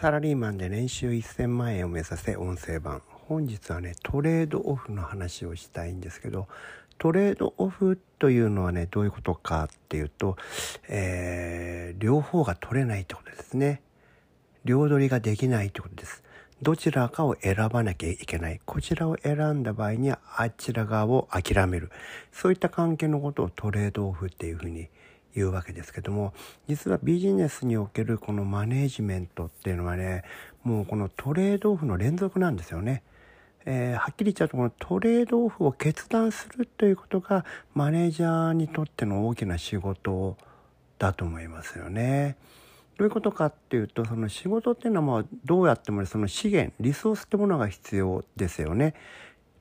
サラリーマンで年収1000万円を目指せ音声版本日はねトレードオフの話をしたいんですけどトレードオフというのはねどういうことかっていうと、えー、両方が取れないってことですね両取りができないってことですどちらかを選ばなきゃいけない。こちらを選んだ場合にはあちら側を諦める。そういった関係のことをトレードオフっていうふうにいうわけですけども実はビジネスにおけるこのマネージメントっていうのはねもうこのトレードオフの連続なんですよね。えー、はっきり言っちゃうとこのトレードオフを決断するということがマネージャーにとっての大きな仕事だと思いますよね。どういうことかっていうとその仕事っていうのはまあどうやってもその資源リソースってものが必要ですよね。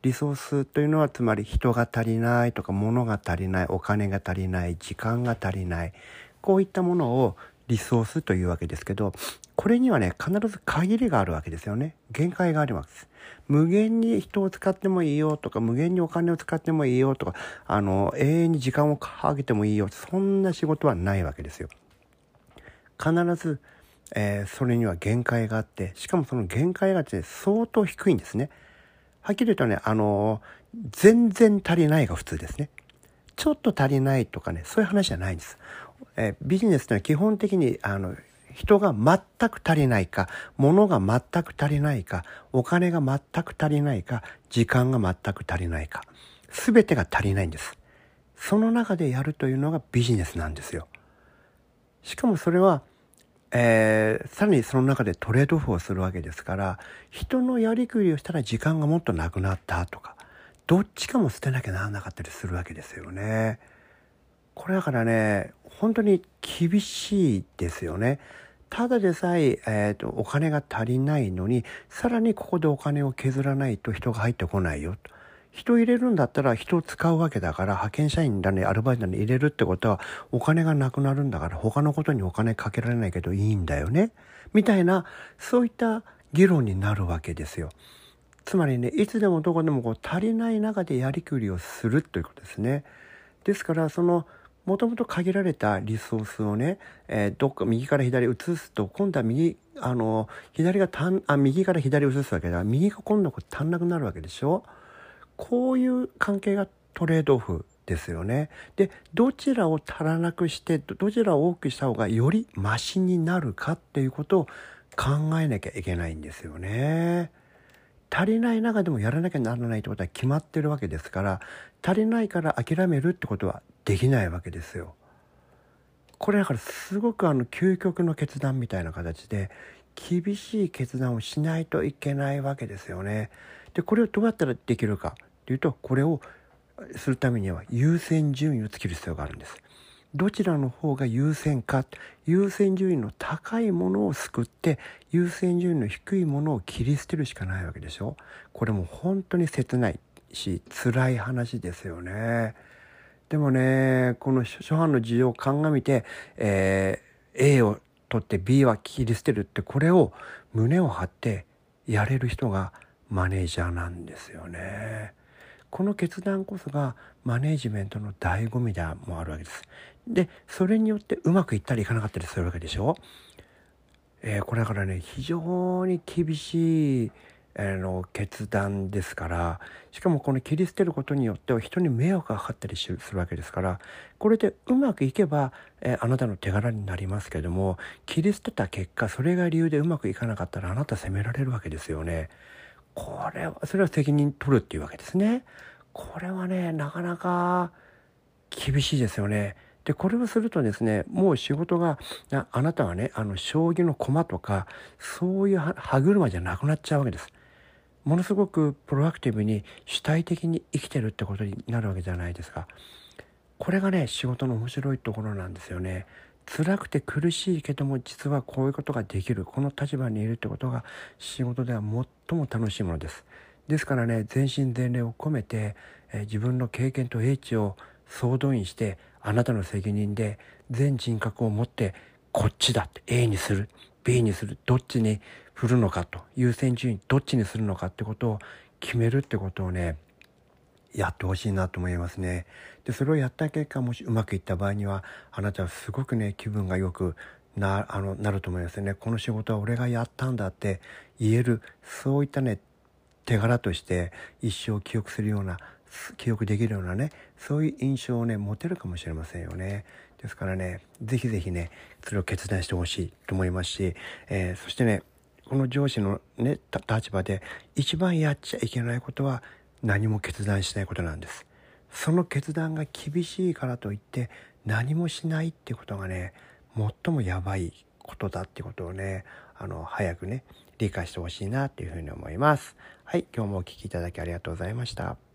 リソースというのはつまり人が足りないとか物が足りないお金が足りない時間が足りないこういったものをリソースというわけですけどこれにはね必ず限りがあるわけですよね。限界があります。無限に人を使ってもいいよとか無限にお金を使ってもいいよとかあの永遠に時間をかけてもいいよそんな仕事はないわけですよ。必ず、えー、それには限界があってしかもその限界が、ね、相当低いんですね。はっきり言うとね、あの全然足りないが普通ですね。ちょっと足りないとかね、そういう話じゃないんです。え、ビジネスというのは基本的に、あの、人が全く足りないか、物が全く足りないか、お金が全く足りないか、時間が全く足りないか、すべてが足りないんです。その中でやるというのがビジネスなんですよ。しかもそれは、えー、さらにその中でトレードオフをするわけですから人のやりくりをしたら時間がもっとなくなったとかどっちかも捨てなきゃならなかったりするわけですよね。これだからね本当に厳しいですよね。ただでさええーと、お金が足りないのにさらにここでお金を削らないと人が入ってこないよと。人入れるんだったら人を使うわけだから派遣社員だねアルバイトに入れるってことはお金がなくなるんだから他のことにお金かけられないけどいいんだよねみたいなそういった議論になるわけですよ。つまりねいつでもどこでもこう足りない中でやりくりをするということですね。ですからそのもともと限られたリソースをね、えー、どっか右から左移すと今度は右あの左がたんあ右から左移すわけだ右が今度足んなくなるわけでしょ。こういう関係がトレードオフですよね。でどちらを足らなくしてどちらを多くした方がよりマシになるかっていうことを考えなきゃいけないんですよね。足りない中でもやらなきゃならないってことは決まってるわけですから足りないから諦めるってことはできないわけですよ。これだからすごくあの究極の決断みたいな形で厳しい決断をしないといけないわけですよね。でこれをどうやったらできるかというとこれをするためには優先順位をつける必要があるんです。どちらの方が優先か優先順位の高いものを救って優先順位の低いものを切り捨てるしかないわけでしょこれも本当に切ないし辛い話ですよねでもねこの初版の事情を鑑みて、えー、A を取って B は切り捨てるってこれを胸を張ってやれる人がマネージャーなんですよね。この決断こそがマネージメントの醍醐味でもあるわけです。でそれによってうまくいったりいかなかったりするわけでしょ？えー、これだからね非常に厳しい、えー、の決断ですからしかもこの切り捨てることによっては人に迷惑がかかったりするわけですからこれでうまくいけば、えー、あなたの手柄になりますけども切り捨てた結果それが理由でうまくいかなかったらあなた責められるわけですよね。これはそれは責任取るっていうわけですね。これはねなかなか厳しいですよね。でこれをするとですねもう仕事があなたはねあの将棋の駒とかそういう歯車じゃなくなっちゃうわけです。ものすごくプロアクティブに主体的に生きてるってことになるわけじゃないですか。これがね仕事の面白いところなんですよね。辛くて苦しいけども実はこういうことができるこの立場にいるってことが仕事では最も楽しいものです。ですからね全身全霊を込めて、え、自分の経験と英知を総動員してあなたの責任で全人格を持ってこっちだって A にする B にするどっちに振るのかと優先順位どっちにするのかってことを決めるってことをねやってほしいなと思いますね。でそれをやった結果もしうまくいった場合にはあなたはすごくね気分がよくなあのなると思いますねこの仕事は俺がやったんだって言えるそういったね手柄として一生記憶するような記憶できるようなねそういう印象をね持てるかもしれませんよね。ですからね是非是非ねそれを決断してほしいと思いますし、えー、そしてねこの上司のね立場で一番やっちゃいけないことは何も決断しないことなんです。その決断が厳しいからといって何もしないってことがね最もやばいことだってことをねあの早くね理解してほしいなっていうふうに思います。はい今日もお聴きいただきありがとうございました。